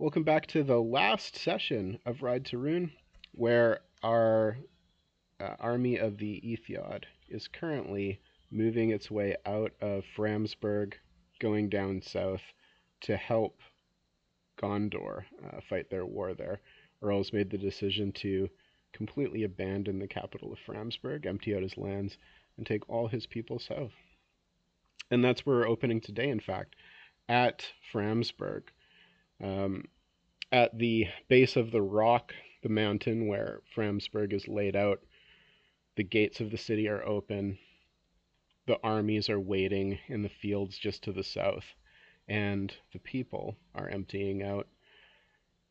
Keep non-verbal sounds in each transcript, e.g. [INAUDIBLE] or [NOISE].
Welcome back to the last session of Ride to Ruin, where our uh, army of the Éothéod is currently moving its way out of Framsburg, going down south to help Gondor uh, fight their war there. Eorl's made the decision to completely abandon the capital of Framsburg, empty out his lands, and take all his people south. And that's where we're opening today, in fact, at Framsburg um, at the base of the rock, the mountain where Framsburg is laid out, the gates of the city are open. The armies are waiting in the fields just to the south, and the people are emptying out.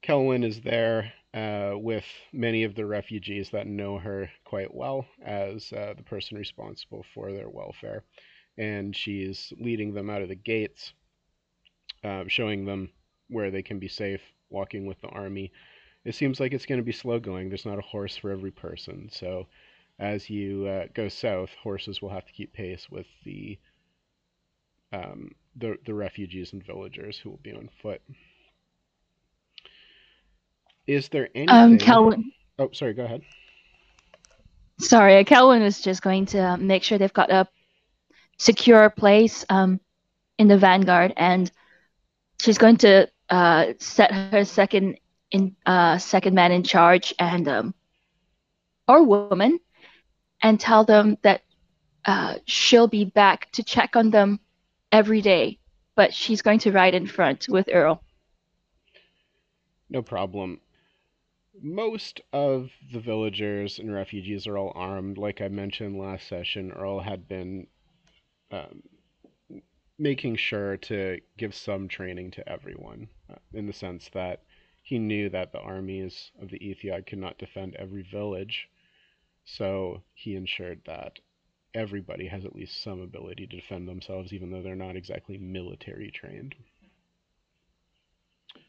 Kelwyn is there uh, with many of the refugees that know her quite well as uh, the person responsible for their welfare. And she's leading them out of the gates, uh, showing them where they can be safe walking with the army. It seems like it's going to be slow going. There's not a horse for every person. So as you uh, go south, horses will have to keep pace with the, um, the the refugees and villagers who will be on foot. Is there anything? Um, Kelwyn. Oh, sorry. Go ahead. Sorry, Kelwyn was just going to make sure they've got a secure place um, in the vanguard, and she's going to uh, set her second in uh, second man in charge and um, or woman, and tell them that uh, she'll be back to check on them every day, but she's going to ride in front with Eorl. No problem. Most of the villagers and refugees are all armed. Like I mentioned last session, Eorl had been um, making sure to give some training to everyone uh, in the sense that he knew that the armies of the Éothéod could not defend every village. So he ensured that everybody has at least some ability to defend themselves, even though they're not exactly military trained.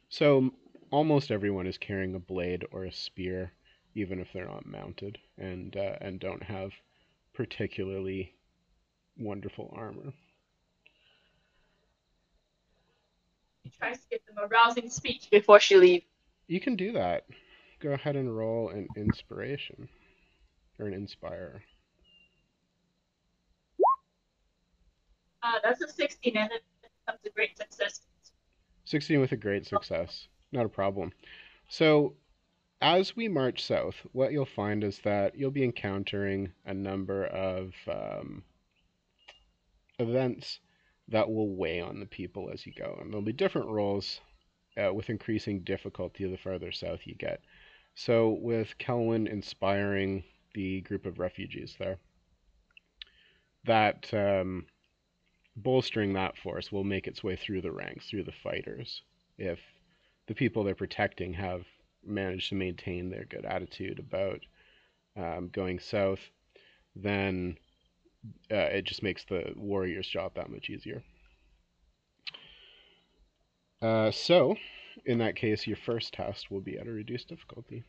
So almost everyone is carrying a blade or a spear, even if they're not mounted, and uh, and don't have particularly wonderful armor. He tries to give them a rousing speech before she leaves. You can do that. Go ahead and roll an inspiration or an inspire. Uh, that's a 16, and it becomes a great success. 16 with a great success. Not a problem. So, as we march south, what you'll find is that you'll be encountering a number of um, events that will weigh on the people as you go. And there'll be different roles uh, with increasing difficulty the farther south you get. So, with Kelwyn inspiring the group of refugees there, that um, bolstering that force will make its way through the ranks, through the fighters. If the people they're protecting have managed to maintain their good attitude about um, going south, then uh, it just makes the warrior's job that much easier. Uh, so, in that case, your first test will be at a reduced difficulty.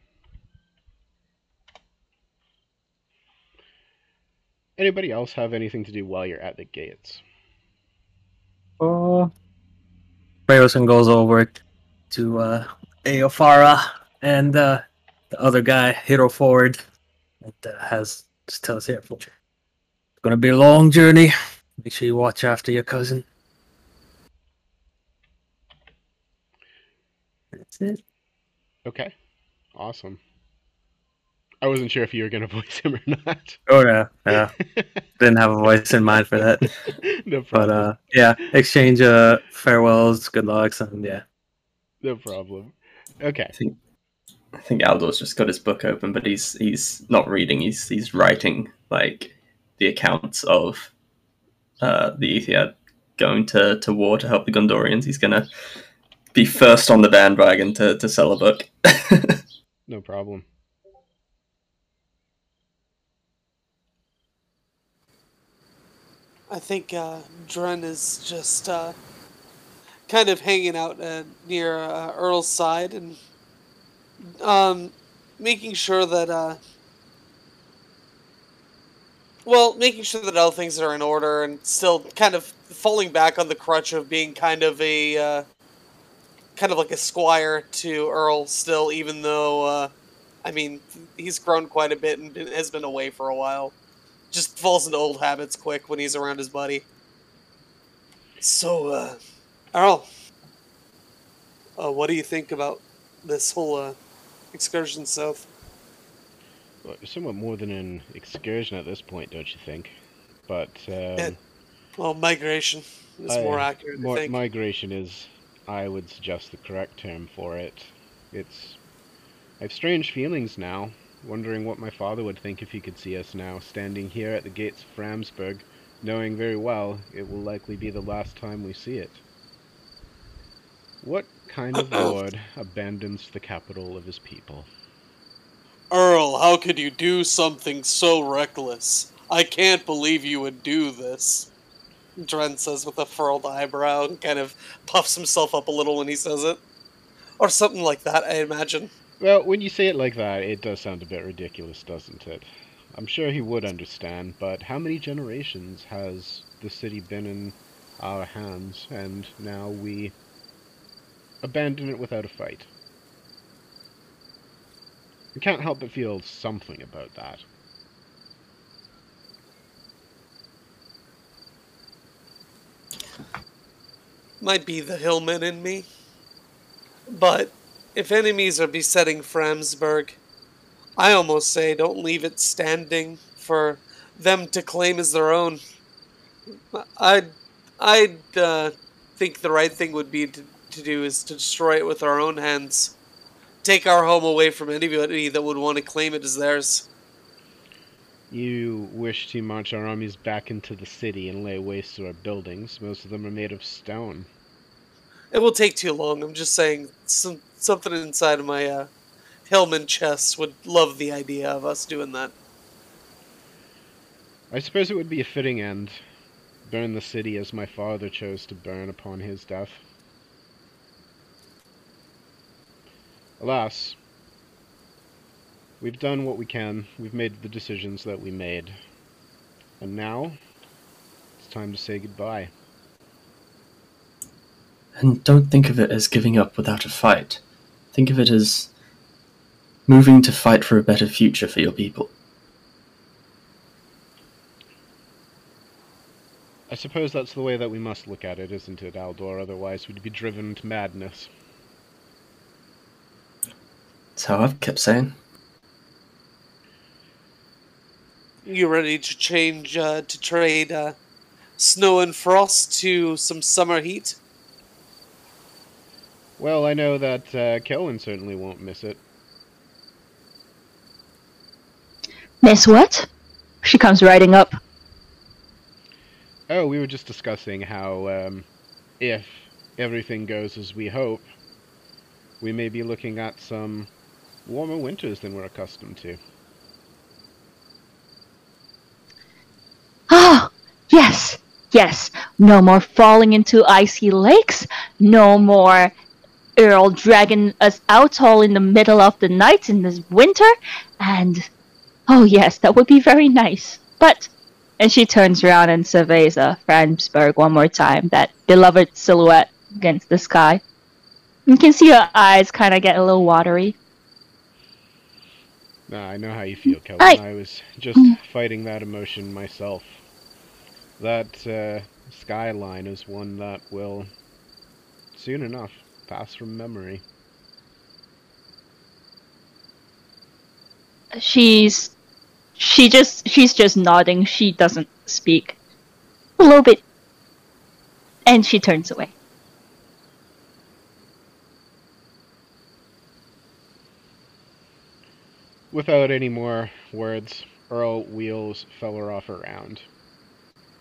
Anybody else have anything to do while you're at the gates? Oh, Brailson goes over to uh, Aofara and uh, the other guy, Hero Forward, and uh, has just tells here, it's gonna be a long journey. Make sure you watch after your cousin. That's it. Okay, awesome. I wasn't sure if you were going [LAUGHS] to voice him or not. Oh yeah, yeah. Didn't have a voice in mind for that. [LAUGHS] no But problem. uh, yeah, exchange uh farewells, good lucks, and yeah. no problem. Okay. I think I think Aldor's just got his book open, but he's he's not reading. He's he's writing like the accounts of uh, the Éothéod going to, to war to help the Gondorians. He's gonna be first on the bandwagon to, to sell a book. [LAUGHS] No problem. I think uh, Dren is just uh, kind of hanging out uh, near uh, Eorl's side and um, making sure that, uh, well, making sure that all things are in order and still kind of falling back on the crutch of being kind of a uh, kind of like a squire to Eorl still, even though, uh, I mean, he's grown quite a bit and has been away for a while. Just falls into old habits quick when he's around his buddy. So, uh, Eorl, uh, what do you think about this whole uh, excursion south? Somewhat more than an excursion at this point, don't you think? But um, Yeah, Well, migration is I- more accurate, mo- I think. migration is, I would suggest, the correct term for it. It's. I have strange feelings now, wondering what my father would think if he could see us now, standing here at the gates of Framsburg, knowing very well it will likely be the last time we see it. What kind of [COUGHS] lord abandons the capital of his people? Eorl, how could you do something so reckless? I can't believe you would do this. Dren says with a furrowed eyebrow and kind of puffs himself up a little when he says it. Or something like that, I imagine. Well, when you say it like that, it does sound a bit ridiculous, doesn't it? I'm sure he would understand, but how many generations has the city been in our hands, and now we abandon it without a fight? I can't help but feel something about that. Might be the hillman in me. But if enemies are besetting Framsburg, I almost say don't leave it standing for them to claim as their own. I'd, I'd uh, think the right thing would be to, to do is to destroy it with our own hands. Take our home away from anybody that would want to claim it as theirs. You wish to march our armies back into the city and lay waste to our buildings. Most of them are made of stone. It will take too long. I'm just saying, some something inside of my uh, Hillman chest would love the idea of us doing that. I suppose it would be a fitting end. Burn the city as my father chose to burn upon his death. Alas, we've done what we can. We've made the decisions that we made. And now, it's time to say goodbye. And don't think of it as giving up without a fight. Think of it as moving to fight for a better future for your people. I suppose that's the way that we must look at it, isn't it, Aldor? Otherwise, we'd be driven to madness. That's how I've kept saying. You ready to change uh, to trade uh, snow and frost to some summer heat? Well, I know that uh, Kelwyn certainly won't miss it. Miss what? She comes riding up. Oh, we were just discussing how, um, if everything goes as we hope, we may be looking at some warmer winters than we're accustomed to. Ah, yes, yes. No more falling into icy lakes. No more Eorl dragging us out all in the middle of the night in this winter. And, oh yes, that would be very nice. But, and she turns around and surveys uh, Framsburg one more time, that beloved silhouette against the sky. You can see her eyes kind of get a little watery. Nah, I know how you feel, Kelwyn. I- I was just fighting that emotion myself. That uh, skyline is one that will, soon enough, pass from memory. she's she just she's just nodding. She doesn't speak. A little bit. And she turns away Without any more words, Eorl wheels Felaróf around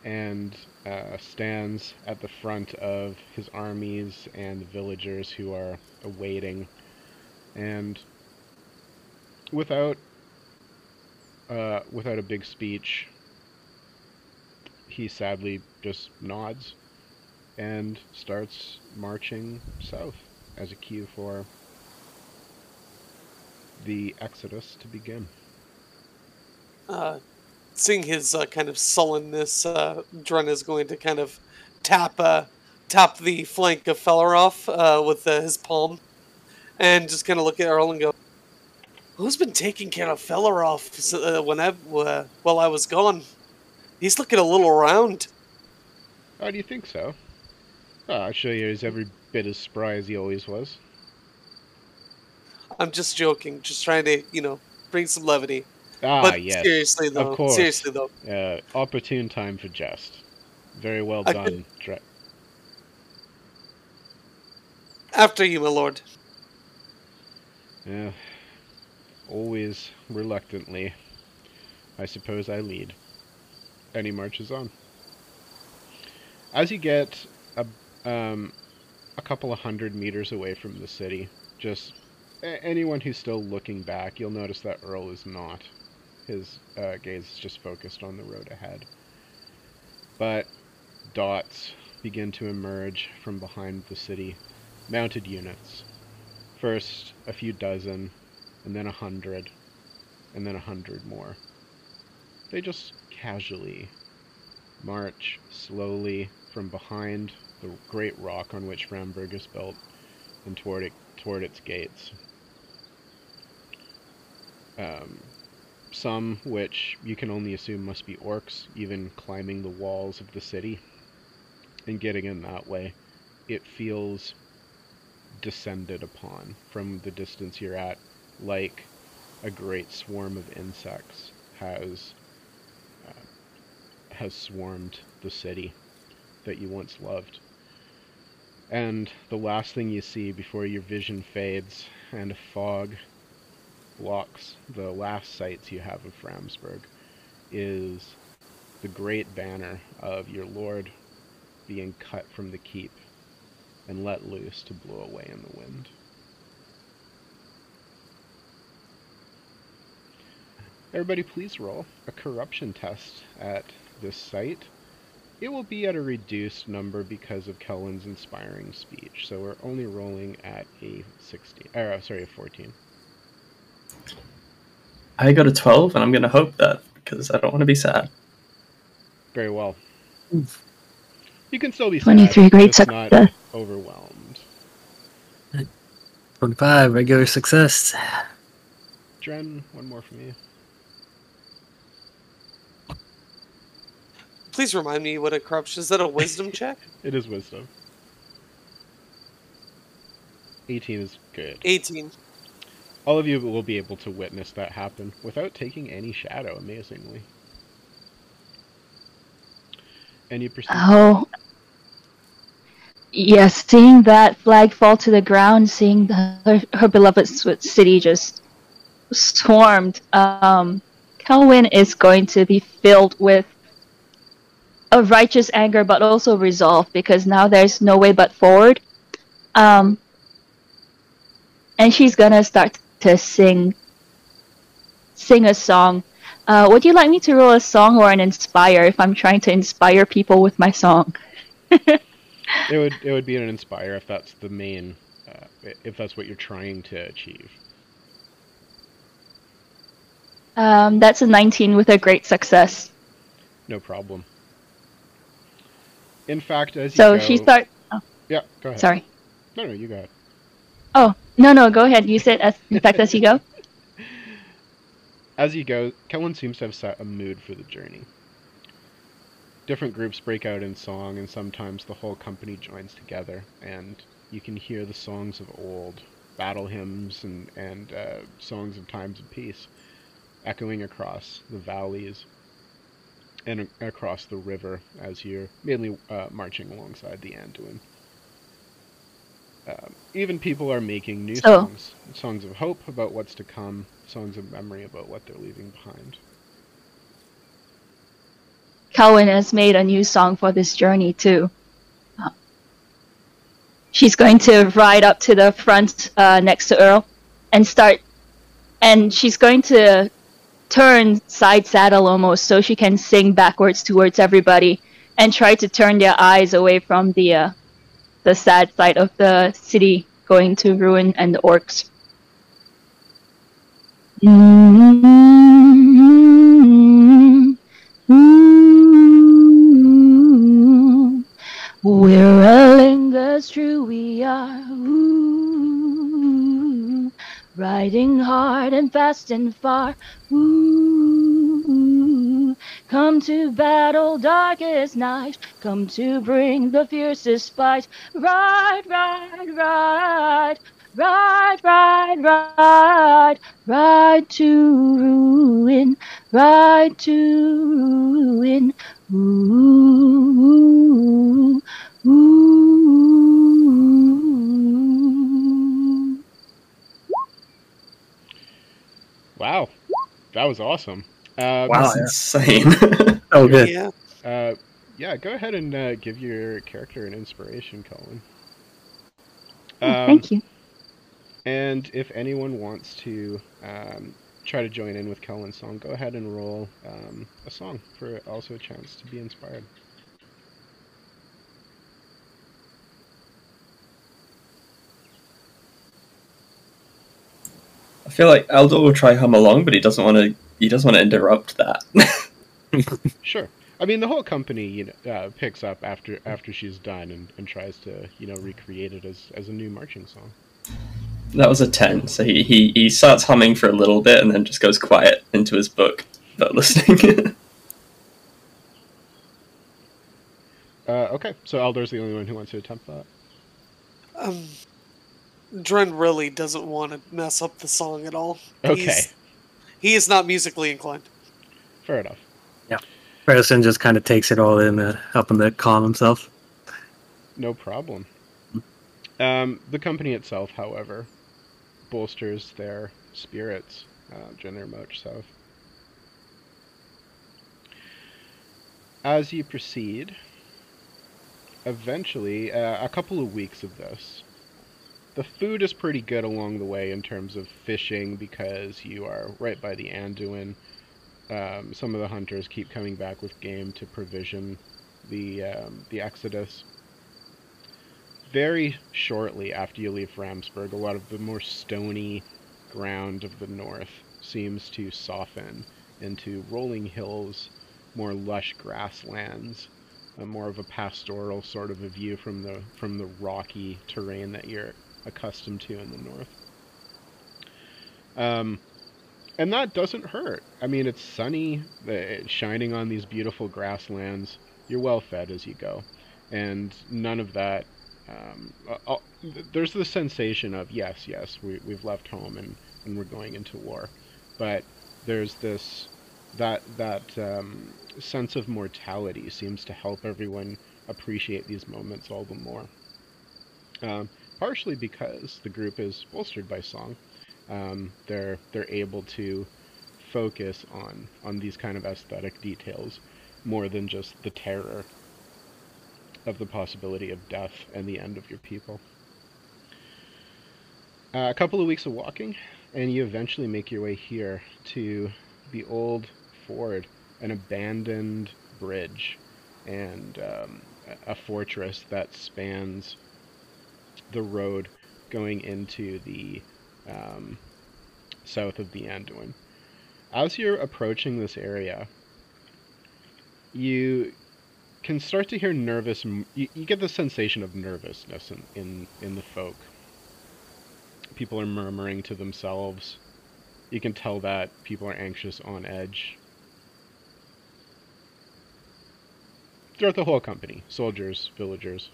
and uh, stands at the front of his armies and the villagers who are awaiting. And without uh, without a big speech, he sadly just nods and starts marching south as a cue for the exodus to begin. Uh, seeing his uh, kind of sullenness, uh, Dren is going to kind of tap uh, tap the flank of Felaróf uh, with uh, his palm, and just kind of look at Eorl and go, "Who's been taking care of Felaróf uh, when I, uh, while I was gone? He's looking a little round." How do you think so? Oh, I'll show you he's every bit as spry as he always was. I'm just joking, just trying to, you know, bring some levity. Ah, but yes. seriously though, of course. seriously though, Uh, opportune time for jest. Very well I done. could- after you, my lord. Yeah. Always reluctantly. I suppose I lead. And he marches on. As you get a, um, a couple of hundred meters away from the city, just anyone who's still looking back, you'll notice that Eorl is not. His uh, gaze is just focused on the road ahead. But dots begin to emerge from behind the city. Mounted units. First, a few dozen, and then a hundred, and then a hundred more. They just casually march slowly from behind the great rock on which Framsburg is built and toward it toward its gates. Um, some which you can only assume must be orcs, even climbing the walls of the city and getting in that way. It feels descended upon from the distance you're at, like a great swarm of insects has uh, has swarmed the city that you once loved. And the last thing you see before your vision fades and a fog blocks the last sights you have of Framsburg is the great banner of your lord being cut from the keep and let loose to blow away in the wind. Everybody, please roll a corruption test at this sight. It will be at a reduced number because of Kelwyn's inspiring speech, so we're only rolling at a 16, or uh, sorry, a 14. I got a 12, and I'm going to hope that because I don't want to be sad. Very well. You can still be 23 sad, great just not success. overwhelmed. 25, regular success. Dren, one more from you. Please remind me what a corruption is. That a wisdom check? [LAUGHS] It is wisdom. 18 is good. 18. All of you will be able to witness that happen without taking any shadow, amazingly. And you perceive Oh. Yes, seeing that flag fall to the ground, seeing the, her, her beloved city just swarmed, um, Kelwyn is going to be filled with a righteous anger, but also resolve because now there's no way but forward. Um, and she's gonna start to sing, sing a song. Uh, would you like me to roll a song or an inspire if I'm trying to inspire people with my song? [LAUGHS] it would it would be an inspire if that's the main uh, if that's what you're trying to achieve. Um, that's a 19 with a great success. No problem. In fact, as you So go, she start. Yeah, go ahead. Sorry. No, no, you go ahead. Oh no no go ahead. You said as in fact as you go. [LAUGHS] As you go, Kelwyn seems to have set a mood for the journey. Different groups break out in song, and sometimes the whole company joins together, and you can hear the songs of old, battle hymns, and, and uh, songs of times of peace echoing across the valleys and across the river as you're mainly uh, marching alongside the Anduin. Um, even people are making new So- songs, songs of hope about what's to come, songs of memory about what they're leaving behind. Kelwyn has made a new song for this journey too. Uh, She's going to ride up to the front uh, next to Eorl and start, and she's going to turn side saddle almost so she can sing backwards towards everybody and try to turn their eyes away from the uh, the sad side of the city going to ruin and the orcs. We're a it's true we are. Ooh, riding hard and fast and far. Ooh, come to battle darkest night. Come to bring the fiercest fight. Ride, ride, ride. Ride, ride, ride, ride to ruin, ride to ruin. Ooh, ooh. Wow, that was awesome. Uh, Wow. That's yeah. insane. [LAUGHS] Oh, good. Yeah. Uh, yeah, go ahead and uh, give your character an inspiration, Colin. Oh, Um, Thank you. And if anyone wants to um, try to join in with Kelwyn's song, go ahead and roll um, a song for also a chance to be inspired. I feel like Aldor will try hum along, but he doesn't want to. He doesn't want to interrupt that. [LAUGHS] Sure. I mean, the whole company you know, uh, picks up after after she's done and, and tries to you know recreate it as, as a new marching song. that was a ten. So he, he he starts humming for a little bit and then just goes quiet into his book, but [LAUGHS] listening. Uh, okay, so Aldor's the only one who wants to attempt that. Um, Dren really doesn't want to mess up the song at all. Okay, He's- he is not musically inclined. fair enough. Yeah. Ferguson just kind of takes it all in, uh, helping to calm himself. No problem. Um, the company itself, however, bolsters their spirits uh, during their march south. As you proceed, eventually, uh, a couple of weeks of this, the food is pretty good along the way in terms of fishing because you are right by the Anduin. Um, some of the hunters keep coming back with game to provision the um, the exodus very shortly after you leave Framsburg, a lot of the more stony ground of the north seems to soften into rolling hills, more lush grasslands, more of a pastoral sort of a view from the from the rocky terrain that you're accustomed to in the north. Um, and that doesn't hurt. I mean, it's sunny, it's shining on these beautiful grasslands. You're well fed as you go, and none of that um, uh, there's the sensation of yes, yes, we, we've left home and, and we're going into war, but there's this that that um, sense of mortality seems to help everyone appreciate these moments all the more. Um, partially because the group is bolstered by song, um, they're they're able to focus on on these kind of aesthetic details more than just the terror of the possibility of death and the end of your people. Uh, a couple of weeks of walking, and you eventually make your way here to the old ford, an abandoned bridge, and um, a a fortress that spans the road going into the um, south of the Anduin. As you're approaching this area, you can start to hear nervous. You, you get the sensation of nervousness in, in in the folk. People are murmuring to themselves. You can tell that people are anxious, on edge. Throughout the whole company, soldiers, villagers.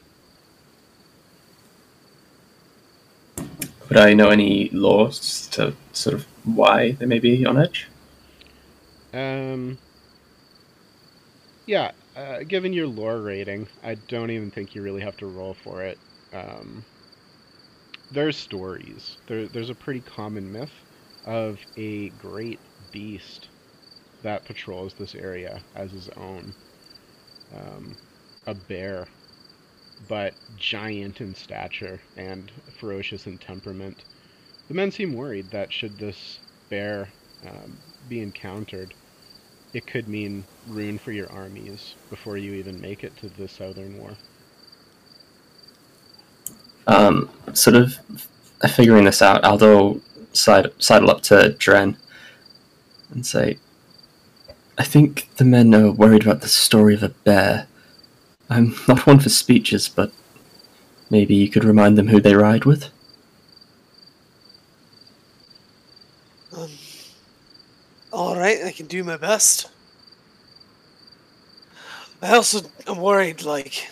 Would I know any laws to sort of why they may be on edge? Um. Yeah, uh, given your lore rating, I don't even think you really have to roll for it. Um, there's stories. There, there's a pretty common myth of a great beast that patrols this area as his own. Um, a bear, but giant in stature and ferocious in temperament. The men seem worried that should this bear um, be encountered, it could mean ruin for your armies before you even make it to the Southern War. Um, sort of figuring this out, Aldor side, sidle up to Dren and say, I think the men are worried about the story of a bear. I'm not one for speeches, but Maybe you could remind them who they ride with. Um, all right, I can do my best. I also am worried, like.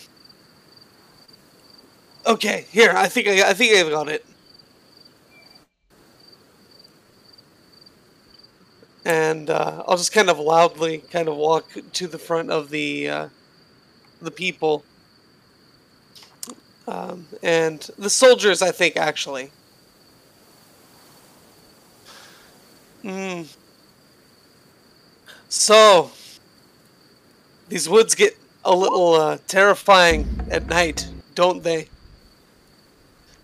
Okay, here. I think I, I think I've got it. And uh, I'll just kind of loudly kind of walk to the front of the uh, the people um, and the soldiers. I think actually. Hmm. So, these woods get a little uh, terrifying at night, don't they?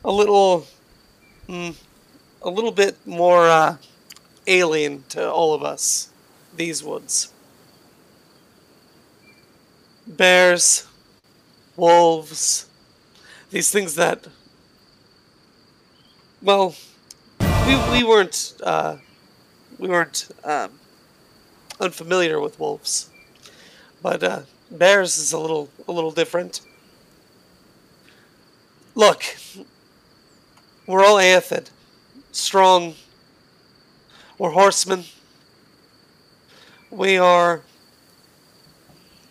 A little, mm, a little bit more uh, alien to all of us. These woods. Bears, wolves, these things that, well, we, we weren't uh, we weren't um, unfamiliar with wolves, but uh, bears is a little a little different. Look, we're all Éothéod, strong. We're horsemen. We are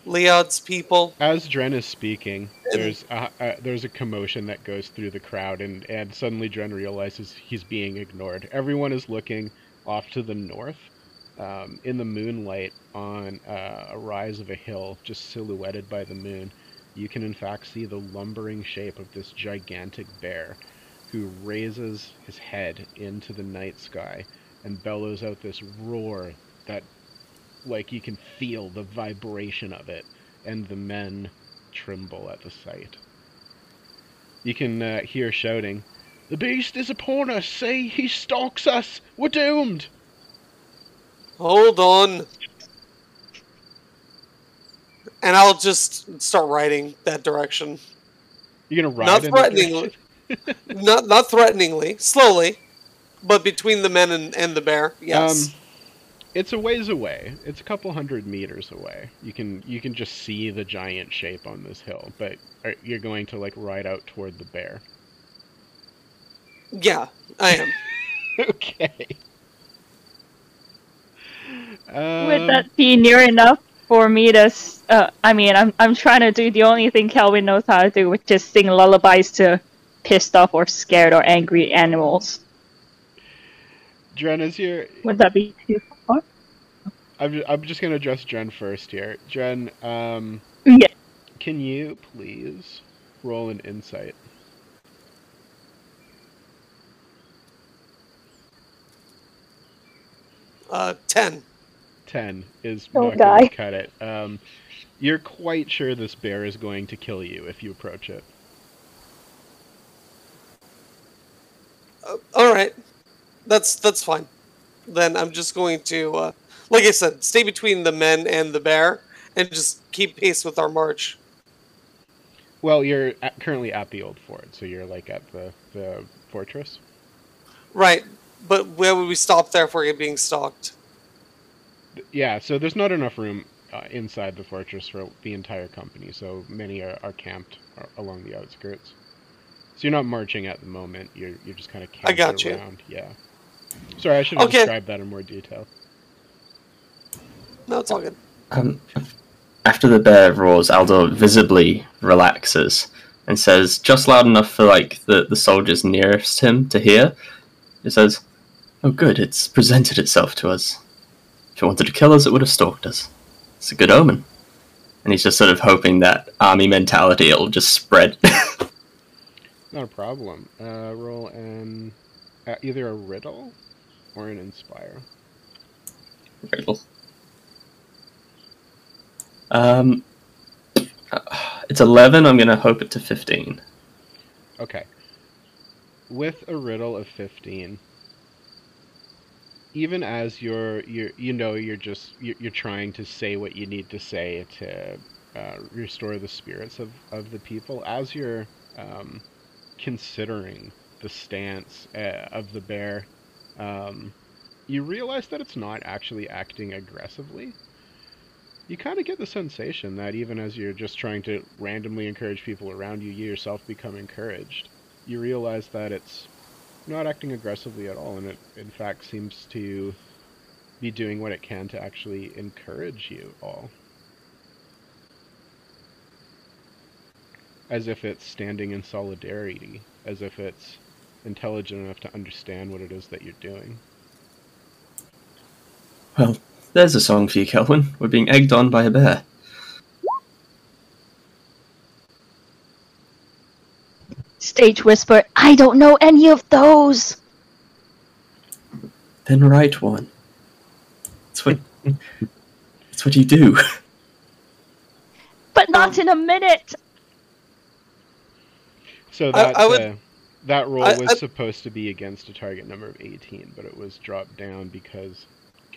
Leod's people. As Dren is speaking, there's a, uh, there's a commotion that goes through the crowd, and, and suddenly Dren realizes he's being ignored. Everyone is looking off to the north, um, in the moonlight on uh, a rise of a hill, just silhouetted by the moon. You can in fact see the lumbering shape of this gigantic bear, who raises his head into the night sky and bellows out this roar that, like, you can feel the vibration of it, and the men tremble at the sight. You can uh, hear shouting, The beast is upon us! See, he stalks us! We're doomed! Hold on. And I'll just start riding that direction. You're gonna ride Not threateningly. [LAUGHS] not not threateningly, slowly, but between the men and, and the bear. Yes. Um, it's a ways away. It's a couple hundred meters away. You can you can just see the giant shape on this hill, but you're going to like ride out toward the bear. yeah, I am. [LAUGHS] okay. Would Um, that be near enough for me to? Uh, I mean, I'm I'm trying to do the only thing Kelvin knows how to do, which is sing lullabies to pissed off or scared or angry animals. Dren, is your Would that be too far? I'm ju- I'm just gonna address Dren first here. Dren, um, Yeah. can you please roll an insight? Uh, ten. 10 is Don't not going to cut it. Um, you're quite sure this bear is going to kill you if you approach it. Uh, all right, that's that's fine. Then I'm just going to, uh, like I said, stay between the men and the bear, and just keep pace with our march. Well, you're at, currently at the old fort, so you're like at the, the fortress. Right, but where would we stop there if we're being stalked? Yeah, so there's not enough room uh, inside the fortress for the entire company, so many are, are camped along the outskirts. So you're not marching at the moment. You're you're just kind of camped I got you. around. Yeah. Sorry, I should have Okay. described that in more detail. No, it's all good. Um, after the bear roars, Aldor visibly relaxes and says, just loud enough for like the, the soldiers nearest him to hear. He says, "Oh, good, it's presented itself to us. If it wanted to kill us, it would have stalked us. It's a good omen." And he's just sort of hoping that army mentality will just spread. [LAUGHS] Not a problem. Uh, roll an uh, either a riddle or an inspire. Riddle. Um, it's eleven. I'm gonna hope it to fifteen. Okay. With a riddle of 15, even as you're, you're you know, you're just, you're, you're trying to say what you need to say to uh, restore the spirits of, of the people, as you're um, considering the stance uh, of the bear, um, you realize that it's not actually acting aggressively. You kind of get the sensation that even as you're just trying to randomly encourage people around you, you yourself become encouraged. You realize that it's not acting aggressively at all, and it in fact seems to be doing what it can to actually encourage you all. As if it's standing in solidarity, as if it's intelligent enough to understand what it is that you're doing. Well, there's a song for you, Kelwyn. We're being egged on by a bear. Stage whisper, I don't know any of those. Then write one. That's what. that's what you do. But not in a minute. So that I would- uh, that roll I- was I- supposed to be against a target number of 18, but it was dropped down because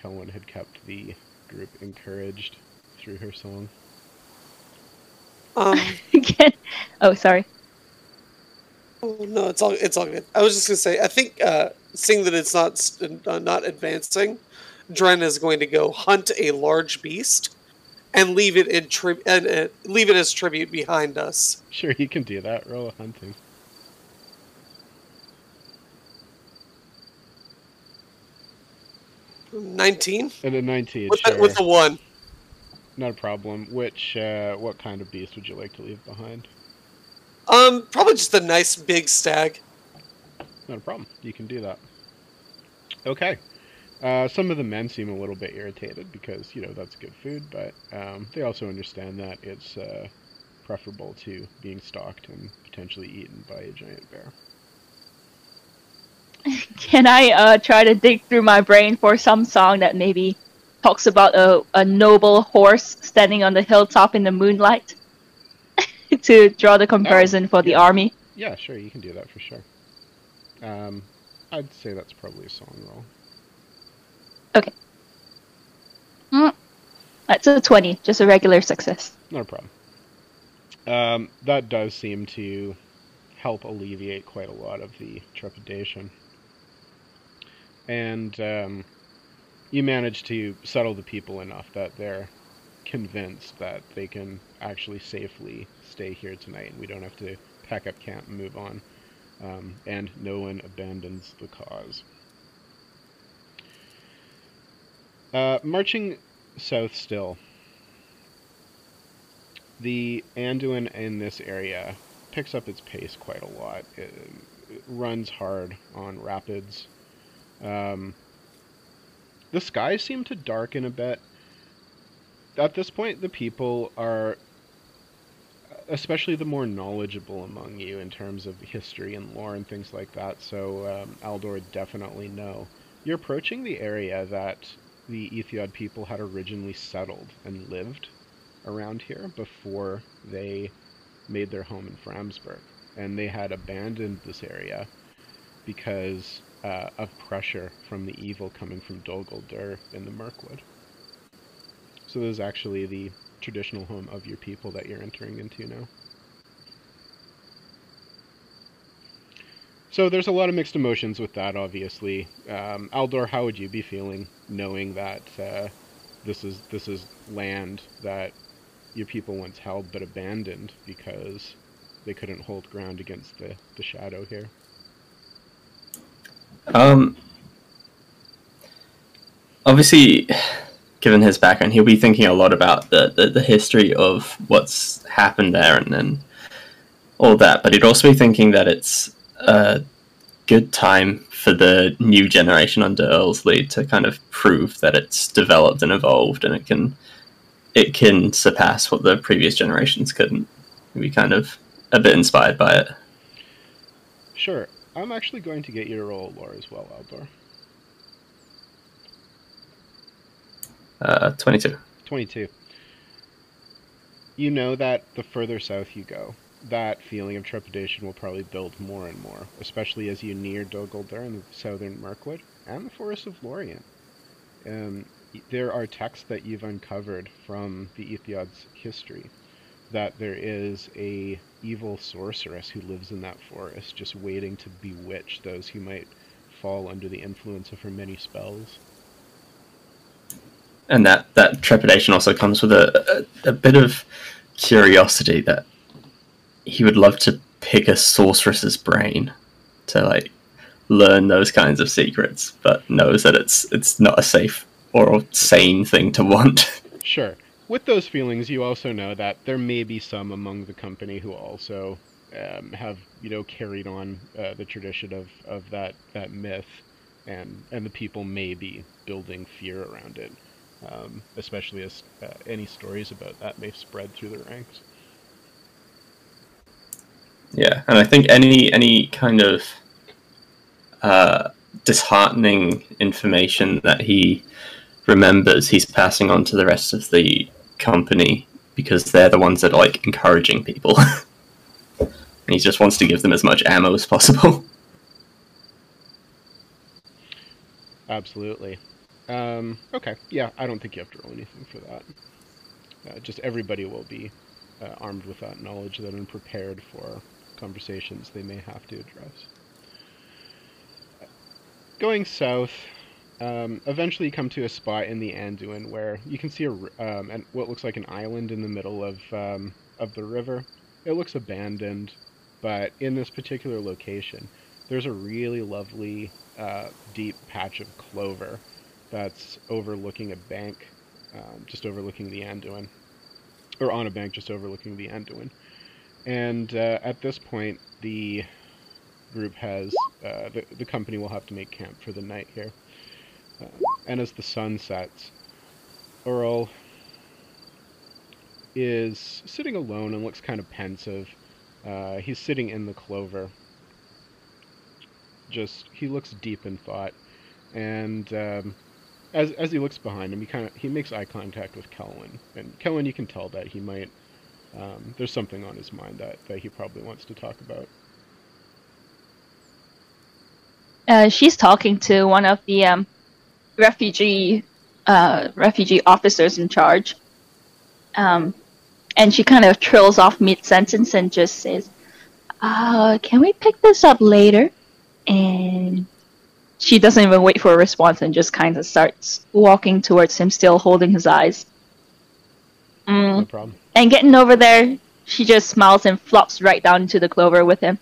Kelwyn had kept the group encouraged through her song. Um, [LAUGHS] Again. Oh, sorry. oh, no, it's all it's all good. I was just gonna say, I think uh, seeing that it's not uh, not advancing, Dren is going to go hunt a large beast, and leave it in tri- and uh, leave it as tribute behind us. Sure, you can do that. Roll a hunting. Nineteen And a 19, with, sure. with the one. Not a problem. Which, uh, what kind of beast would you like to leave behind? Um, probably just a nice big stag. Not a problem. You can do that. Okay. Uh, some of the men seem a little bit irritated because, you know, that's good food, but um, they also understand that it's uh, preferable to being stalked and potentially eaten by a giant bear. [LAUGHS] Can I uh, try to dig through my brain for some song that maybe talks about a, a noble horse standing on the hilltop in the moonlight [LAUGHS] to draw the comparison for the yeah. army? Yeah, sure, you can do that for sure. Um, I'd say that's probably a song roll. That's a 20, just a regular success. No problem. Um, that does seem to help alleviate quite a lot of the trepidation. And um, you manage to settle the people enough that they're convinced that they can actually safely stay here tonight and we don't have to pack up camp and move on. Um, and no one abandons the cause. Uh, marching south still, the Anduin in this area picks up its pace quite a lot. It, it runs hard on rapids. Um, the skies seem to darken a bit. At this point, the people are, especially the more knowledgeable among you in terms of history and lore and things like that, so um, Aldor definitely know. You're approaching the area that the Éothéod people had originally settled and lived around here before they made their home in Framsburg. And they had abandoned this area because uh, of pressure from the evil coming from Dol Guldur in the Mirkwood. So this is actually the traditional home of your people that you're entering into now. So there's a lot of mixed emotions with that, obviously. Um, Aldor, how would you be feeling knowing that uh, this is this is land that your people once held but abandoned because they couldn't hold ground against the, the shadow here? Um, obviously, given his background, he'll be thinking a lot about the, the, the history of what's happened there and then all that. But he'd also be thinking that it's a good time for the new generation under lead to kind of prove that it's developed and evolved and it can it can surpass what the previous generations couldn't. He'd be kind of a bit inspired by it. Sure. I'm actually going to get you to roll a lore as well, Aldor. Uh, 22. 22. You know that the further south you go, that feeling of trepidation will probably build more and more, especially as you near Dol Guldur and the southern Mirkwood and the Forest of Lorien. Um, there are texts that you've uncovered from the Éothéod's history that there is a evil sorceress who lives in that forest just waiting to bewitch those who might fall under the influence of her many spells. and that that trepidation also comes with a, a, a bit of curiosity that he would love to pick a sorceress's brain to like learn those kinds of secrets, but knows that it's it's not a safe or sane thing to want. Sure. With those feelings, you also know that there may be some among the company who also um, have, you know, carried on uh, the tradition of, of that, that myth, and and the people may be building fear around it, um, especially as uh, any stories about that may spread through the ranks. Yeah, and I think any any kind of uh, disheartening information that he remembers, he's passing on to the rest of the company because they're the ones that are like encouraging people. and [LAUGHS] he just wants to give them as much ammo as possible. [LAUGHS] Absolutely. Um, okay. Yeah, I don't think you have to roll anything for that. Uh, just everybody will be uh, armed with that knowledge that and prepared for conversations they may have to address. Going south, um, eventually you come to a spot in the Anduin where you can see a, um, an, what looks like an island in the middle of um, of the river. It looks abandoned, but in this particular location, there's a really lovely uh, deep patch of clover that's overlooking a bank, um, just overlooking the Anduin, or on a bank just overlooking the Anduin. And uh, at this point, the group has uh, the the company will have to make camp for the night here. And as the sun sets, Eorl is sitting alone and looks kind of pensive. Uh, he's sitting in the clover. Just he looks deep in thought, and um, as as he looks behind him, he kind of he makes eye contact with Kelwyn, and Kelwyn, you can tell that he might um, there's something on his mind that that he probably wants to talk about. Uh, she's talking to one of the um, refugee uh, refugee officers in charge, um, and she kind of trills off mid sentence and just says, uh, "Can we pick this up later?" And she doesn't even wait for a response and just kind of starts walking towards him, still holding his eyes. Mm. No problem. And getting over there, she just smiles and flops right down into the clover with him.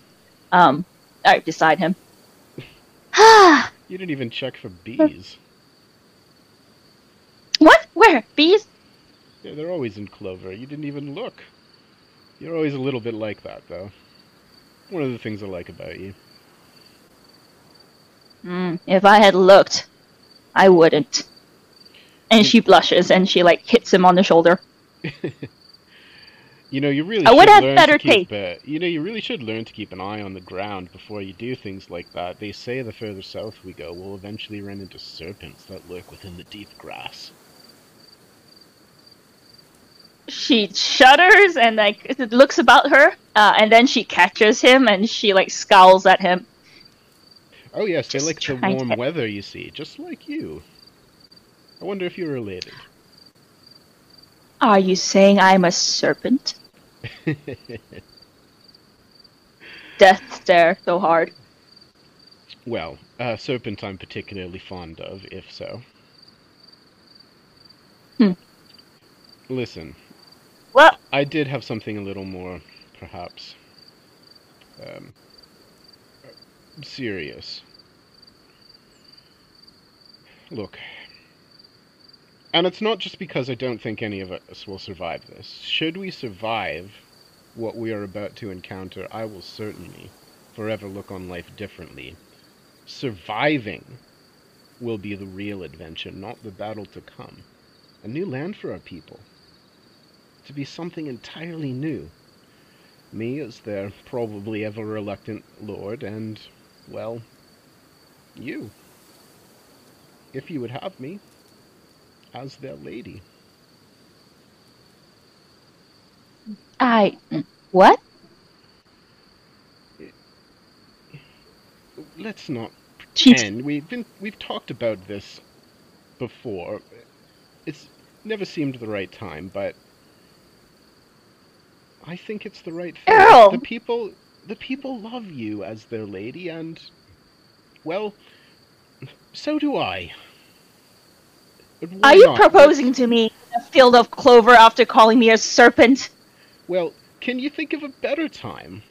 Um, right beside him. [SIGHS] [SIGHS] You didn't even check for bees. What? Where? Bees? Yeah, they're always in clover. You didn't even look. You're always a little bit like that, though. One of the things I like about you. Mm, if I had looked, I wouldn't. And she blushes and she like hits him on the shoulder. [LAUGHS] You know, you really I would have better keep. Uh, you know, you really should learn to keep an eye on the ground before you do things like that. They say the further south we go, we'll eventually run into serpents that lurk within the deep grass. She shudders and like looks about her, uh, and then she catches him and she like scowls at him. Oh yes, they Just like the warm to- weather. You see, just like you. I wonder if you're related. Are you saying I'm a serpent? [LAUGHS] Death stare so hard. well, uh, serpent I'm particularly fond of, if so. Hmm. Listen, Well, I did have something a little more, perhaps, um, serious. Look, and it's not just because I don't think any of us will survive this. Should we survive what we are about to encounter, I will certainly forever look on life differently. Surviving will be the real adventure, not the battle to come. A new land for our people to be something entirely new. Me as their probably ever reluctant lord, and, well, you. If you would have me as their lady. I. What? Let's not pretend. We've been we've talked about this before. It's never seemed the right time, but I think it's the right thing. Eorl! The people the people love you as their lady and well so do I. Are you not? proposing to me in a field of clover after calling me a serpent? Well, can you think of a better time?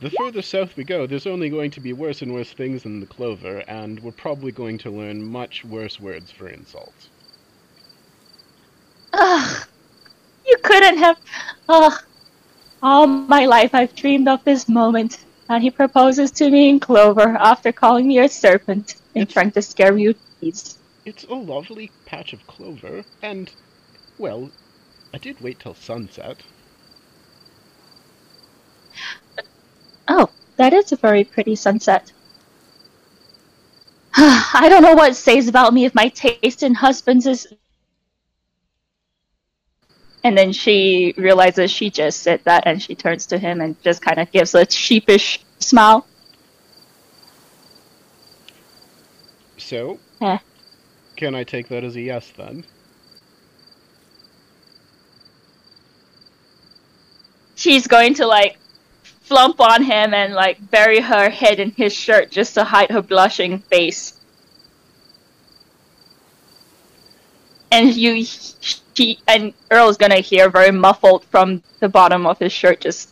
The further south we go, there's only going to be worse and worse things in the clover, and we're probably going to learn much worse words for insults. Ugh. You couldn't have. Ugh. All my life I've dreamed of this moment. And he proposes to me in clover after calling me a serpent and It's- trying to scare you. Please. It's a lovely patch of clover, and, well, I did wait till sunset. Oh, that is a very pretty sunset. [SIGHS] I don't know what it says about me if my taste in husbands is. And then she realizes she just said that and she turns to him and just kind of gives a sheepish smile. So, Eh. can I take that as a yes then? She's going to like flump on him and like bury her head in his shirt just to hide her blushing face. And you, she, and Eorl's gonna hear very muffled from the bottom of his shirt, just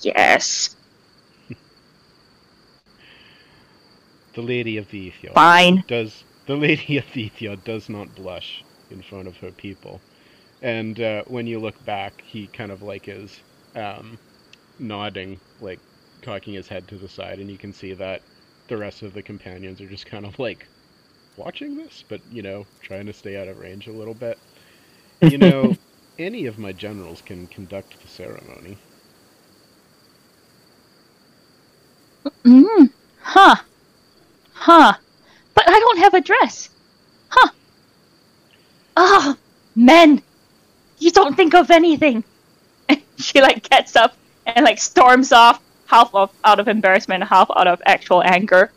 yes, The Lady of the Éothéod fine. does the Lady of the Éothéod does not blush in front of her people, and uh, when you look back, he kind of like is um, nodding, like cocking his head to the side, and you can see that the rest of the companions are just kind of like watching this, but you know, trying to stay out of range a little bit. [LAUGHS] You know, any of my generals can conduct the ceremony. Mm, huh, huh. But I don't have a dress. Huh. Ah, men, you don't think of anything. And [LAUGHS] she like gets up and like storms off, half of out of embarrassment, half out of actual anger.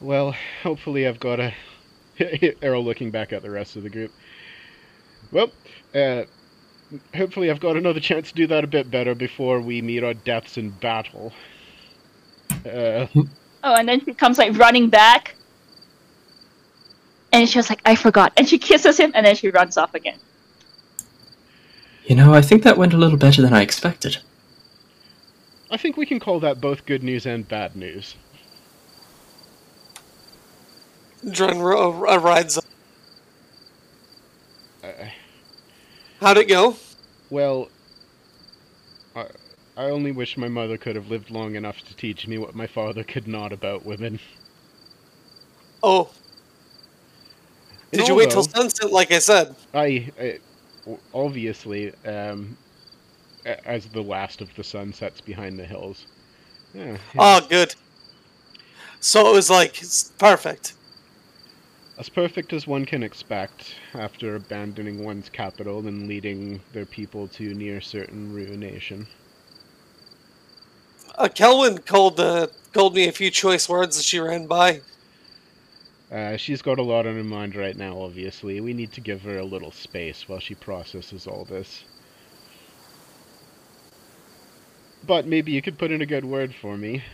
Well, hopefully I've got a [LAUGHS] Eorl looking back at the rest of the group. Well, uh, hopefully I've got another chance to do that a bit better before we meet our deaths in battle. Uh, Oh, and then she comes like running back. And she was like, I forgot. And she kisses him and then she runs off again. You know, I think that went a little better than I expected. I think we can call that both good news and bad news. Dren ro- uh, rides up. Uh, How'd it go? well, I, I only wish my mother could have lived long enough to teach me what my father could not about women. Oh. Did you wait till sunset, like I said? I, I obviously, um, as the last of the sun sets behind the hills. Yeah, yeah. Oh, good. So it was like perfect. As perfect as one can expect after abandoning one's capital and leading their people to near certain ruination. Uh, Kelwyn called uh, called me a few choice words as she ran by. Uh, she's got a lot on her mind right now, obviously. We need to give her a little space while she processes all this. But maybe you could put in a good word for me.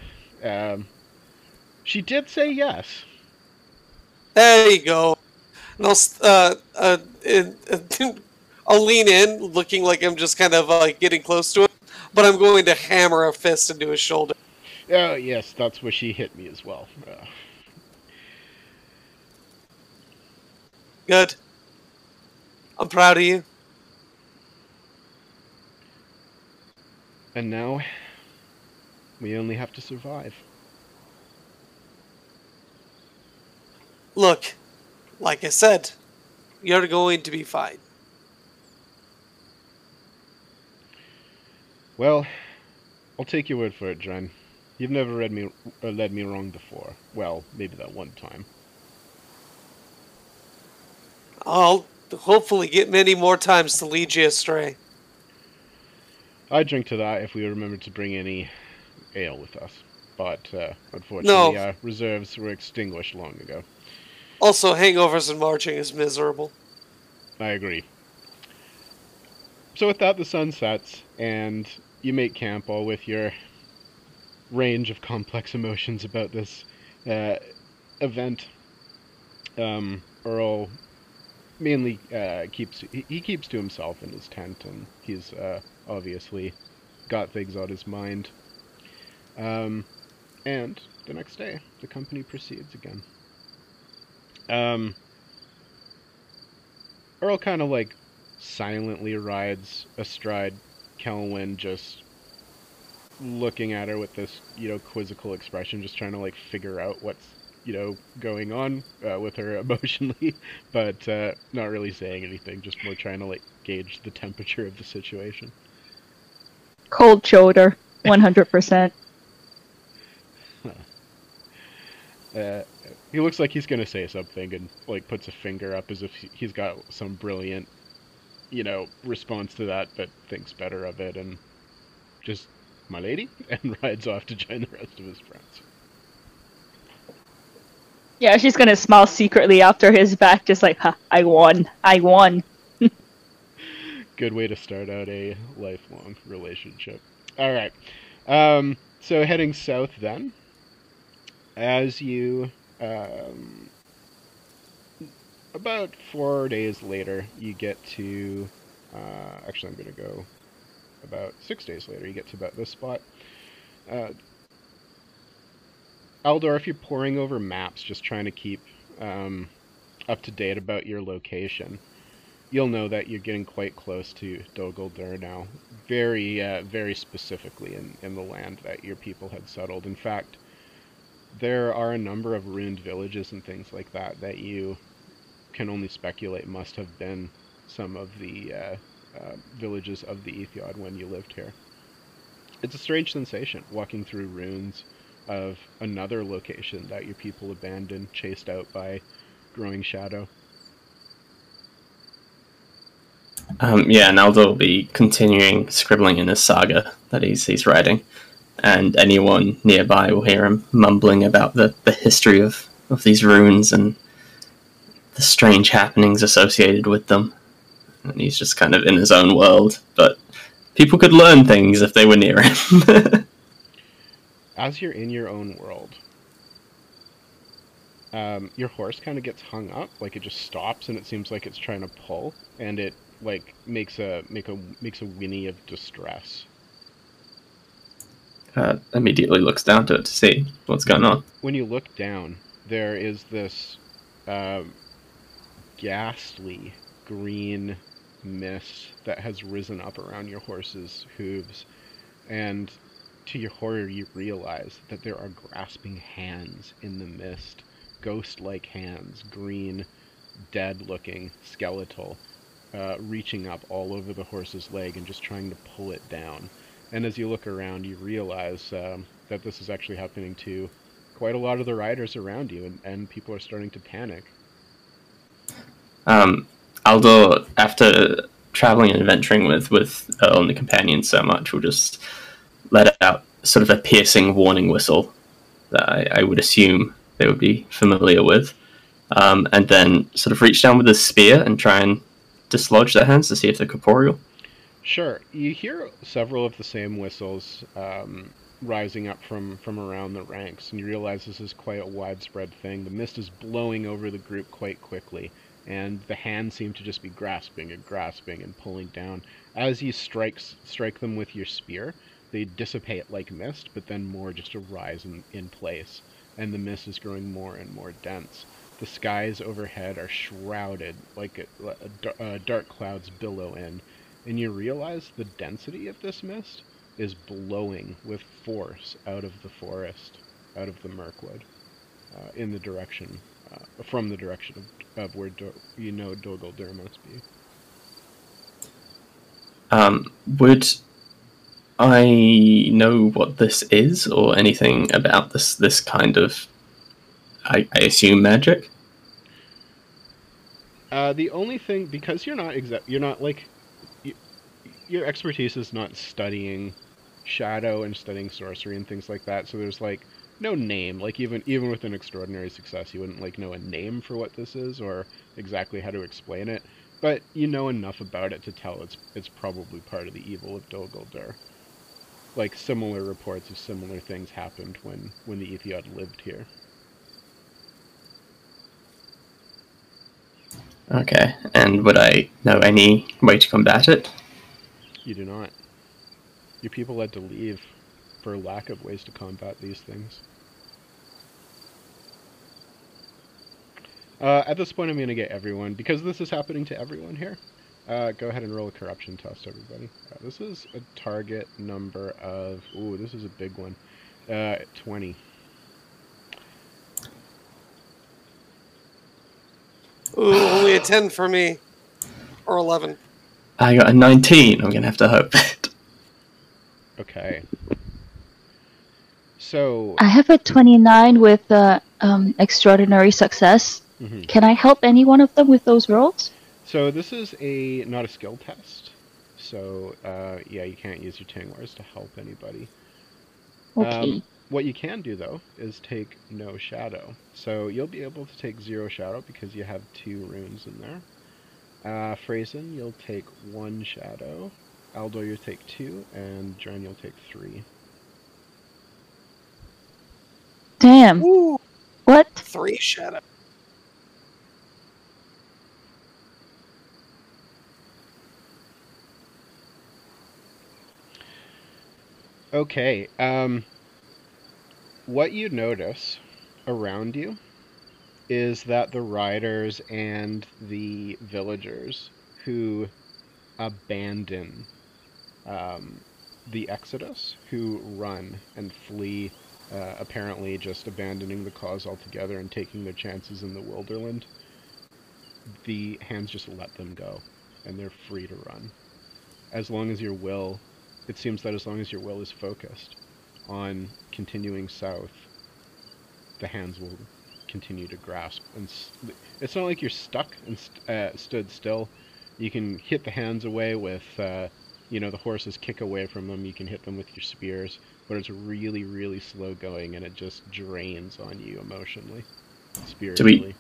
Um, she did say yes. There you go. And I'll, uh, uh, [LAUGHS] I'll lean in, looking like I'm just kind of uh, getting close to him, but I'm going to hammer a fist into his shoulder. Oh, yes, that's where she hit me as well. Uh, Good. I'm proud of you. and now, we only have to survive. Look, like I said, you're going to be fine. Well, I'll take your word for it, Dren. You've never read me, uh, led me wrong before. Well, maybe that one time. I'll hopefully get many more times to lead you astray. I'd drink to that if we remembered to bring any ale with us. But, uh, unfortunately, No. our reserves were extinguished long ago. Also, hangovers and marching is miserable. I agree. So with that, the sun sets, and you make camp all with your range of complex emotions about this uh, event. Um, Eorl mainly uh, keeps he, keeps to himself in his tent, and he's uh, obviously got things on his mind. Um, and the next day, the company proceeds again. Um, Eorl kind of like silently rides astride Kelwyn, just looking at her with this, you know, quizzical expression, just trying to like figure out what's, you know, going on uh, with her [LAUGHS] emotionally, but uh, not really saying anything, just more trying to like gauge the temperature of the situation. Cold shoulder, 100%. [LAUGHS] Uh, he looks like he's gonna say something and like puts a finger up as if he- he's got some brilliant, you know, response to that, but thinks better of it and just my lady [LAUGHS] and rides off to join the rest of his friends. Yeah, she's gonna smile secretly after his back, just like, ha, I won, I won. [LAUGHS] Good way to start out a lifelong relationship. All right, um, so heading south then, as you um, about four days later, you get to. Uh, actually, I'm going to go about six days later. You get to about this spot. Uh, Aldor, if you're poring over maps, just trying to keep um, up to date about your location, you'll know that you're getting quite close to Dol Guldur now. Very, uh, very specifically in, in the land that your people had settled. In fact, there are a number of ruined villages and things like that that you can only speculate must have been some of the uh, uh, villages of the Éothéod when you lived here. It's a strange sensation walking through ruins of another location that your people abandoned, chased out by growing shadow. Um, yeah, and Aldor will be continuing scribbling in his saga that he's he's writing, and anyone nearby will hear him mumbling about the, the history of, of these runes and the strange happenings associated with them. And he's just kind of in his own world, but people could learn things if they were near him. As you're in your own world, um, your horse kind of gets hung up, like it just stops and it seems like it's trying to pull, and it like makes a make a makes a whinny of distress. Uh, immediately looks down to it to see what's going on. when you look down, there is this um, ghastly green mist that has risen up around your horse's hooves, and to your horror, you realize that there are grasping hands in the mist, ghost-like hands, green, dead-looking, skeletal, uh, reaching up all over the horse's leg and just trying to pull it down. And as you look around, you realize um, that this is actually happening to quite a lot of the riders around you, and, and people are starting to panic. Um, Aldor, after traveling and adventuring with with and the companions so much, will just let out sort of a piercing warning whistle that I, I would assume they would be familiar with, um, and then sort of reach down with his spear and try and dislodge their hands to see if they're corporeal. Sure, you hear several of the same whistles um, rising up from, from around the ranks, and you realize this is quite a widespread thing. The mist is blowing over the group quite quickly, and the hands seem to just be grasping and grasping and pulling down. As you strike strike them with your spear, they dissipate like mist, but then more just arise in, in place, and the mist is growing more and more dense. The skies overhead are shrouded like a, a, uh, dark clouds billow in, and you realize the density of this mist is blowing with force out of the forest, out of the Mirkwood, uh, in the direction, uh, from the direction of, of where Do- you know Dol Guldur must be. Um, would I know what this is or anything about this this kind of I, I assume magic? Uh, the only thing, because you're not exa- you're not like, your expertise is not studying shadow and studying sorcery and things like that. So there's like no name. Like even even with an extraordinary success, you wouldn't like know a name for what this is or exactly how to explain it. But you know enough about it to tell it's it's probably part of the evil of Dol Guldur. Like similar reports of similar things happened when when the Éothéod lived here. Okay, and would I know any way to combat it? You do not. Your people had to leave for lack of ways to combat these things. Uh, at this point, I'm going to get everyone, because this is happening to everyone here. Uh, go ahead and roll a corruption test, everybody. Uh, this is a target number of. Ooh, this is a big one. Uh, 20. Ooh, only a 10 for me. Or 11. I got a 19. I'm gonna have to hope it. [LAUGHS] Okay. So. I have a 29 with uh, um, extraordinary success. mhm. Can I help any one of them with those rolls? So this is a not a skill test. So uh, yeah, you can't use your Tengwars to help anybody. Okay. Um, what you can do though is take no shadow. So you'll be able to take zero shadow because you have two runes in there. Uh, Phrasen, you'll take one shadow. Aldor, you'll take two, and Dren, you'll take three. Damn. Ooh, What? three shadow. Okay. Um, what you notice around you is that the riders and the villagers who abandon um, the Exodus, who run and flee, uh, apparently just abandoning the cause altogether and taking their chances in the wilderland, the hands just let them go, and they're free to run. As long as your will it seems that as long as your will is focused on continuing south, the hands will continue to grasp. And it's not like you're stuck and st- uh, stood still. You can hit the hands away with, uh, you know, the horses kick away from them. You can hit them with your spears, but it's really, really slow going, and it just drains on you emotionally, spiritually. Do we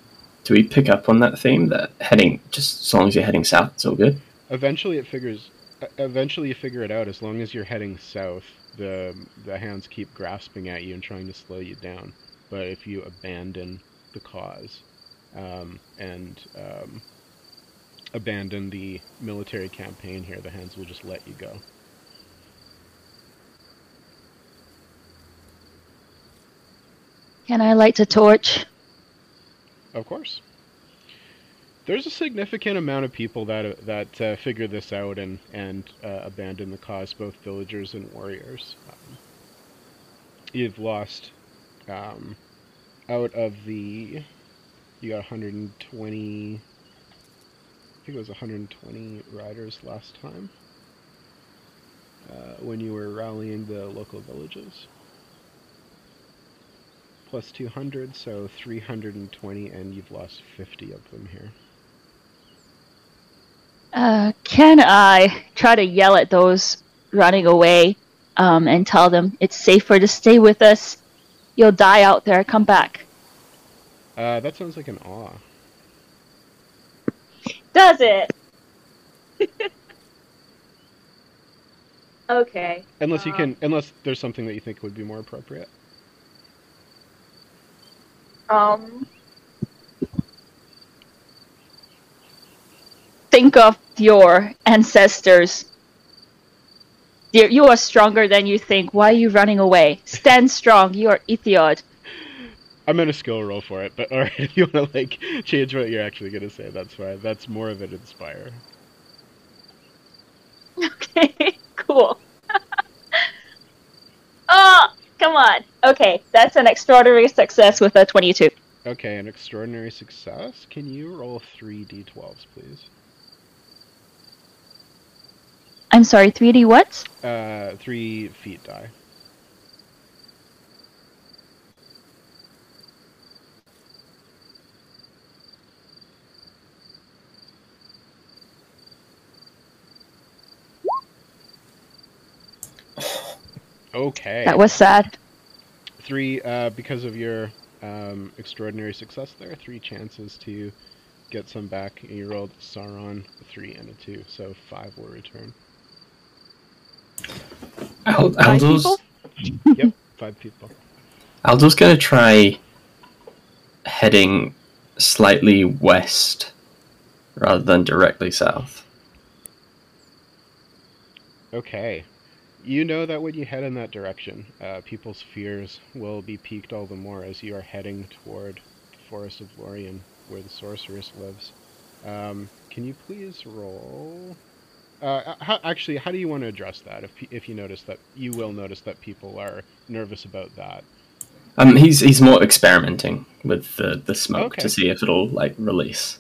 do we pick up on that theme that heading just as long as you're heading south, it's all good? Eventually, it figures. Eventually, you figure it out. As long as you're heading south, the the hands keep grasping at you and trying to slow you down. But if you abandon the cause, um, and um, abandon the military campaign here, the hands will just let you go. Can I light a torch? Of course. There's a significant amount of people that that uh, figure this out and and uh, abandon the cause, both villagers and warriors. Um, you've lost um, out of the you got 120. I think it was 120 riders last time uh, when you were rallying the local villages plus 200, so 320, and you've lost 50 of them here. Uh, can I try to yell at those running away um, and tell them it's safer to stay with us? You'll die out there. Come back. Uh, that sounds like an awe. Does it? [LAUGHS] okay. Unless you Uh, can, unless there's something that you think would be more appropriate. Um. Think of your ancestors. You you are stronger than you think. Why are you running away? Stand strong. You are Éothéod. I'm gonna skill roll for it, but [LAUGHS] alright, if you want to like change what you're actually gonna say, that's fine. That's more of an inspire. Okay, [LAUGHS] cool. [LAUGHS] oh, come on. Okay, that's an extraordinary success with a 22. Okay, an extraordinary success. Can you roll three d12s, please? I'm sorry, 3D what? Uh, three feet die. Okay. That was sad. three uh, because of your um, extraordinary success there. Three chances to get some back. And you rolled Sauron a three and a two, so five will return. Al- Five Aldor's, people? Yep, five people. Aldor's going to try heading slightly west rather than directly south. Okay. You know that when you head in that direction, uh, people's fears will be piqued all the more as you are heading toward the Forest of Lorien, where the sorceress lives. Um, can you please roll? Uh, how, actually, how do you want to address that? If if you notice that you will notice that people are nervous about that. Um, he's he's more experimenting with the, the smoke Okay. to see if it'll like release.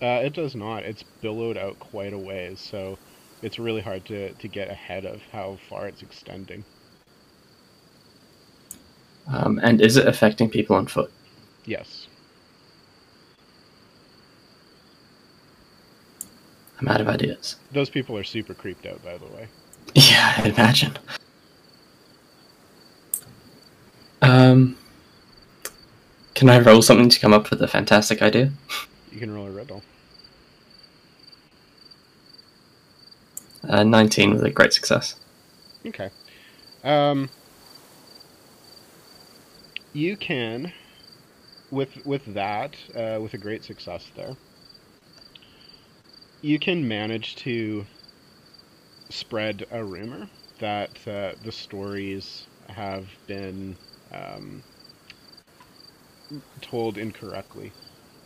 Uh, it does not. It's billowed out quite a ways, so it's really hard to, to get ahead of how far it's extending. Um, and is it affecting people on foot? Yes. I'm out of ideas. Those people are super creeped out, by the way. Yeah, I imagine. Um, can I roll something to come up with a fantastic idea? You can roll a riddle. Uh, 19 was a great success. Okay. Um, you can, with with that, uh, with a great success there, you can manage to spread a rumor that uh, the stories have been um, told incorrectly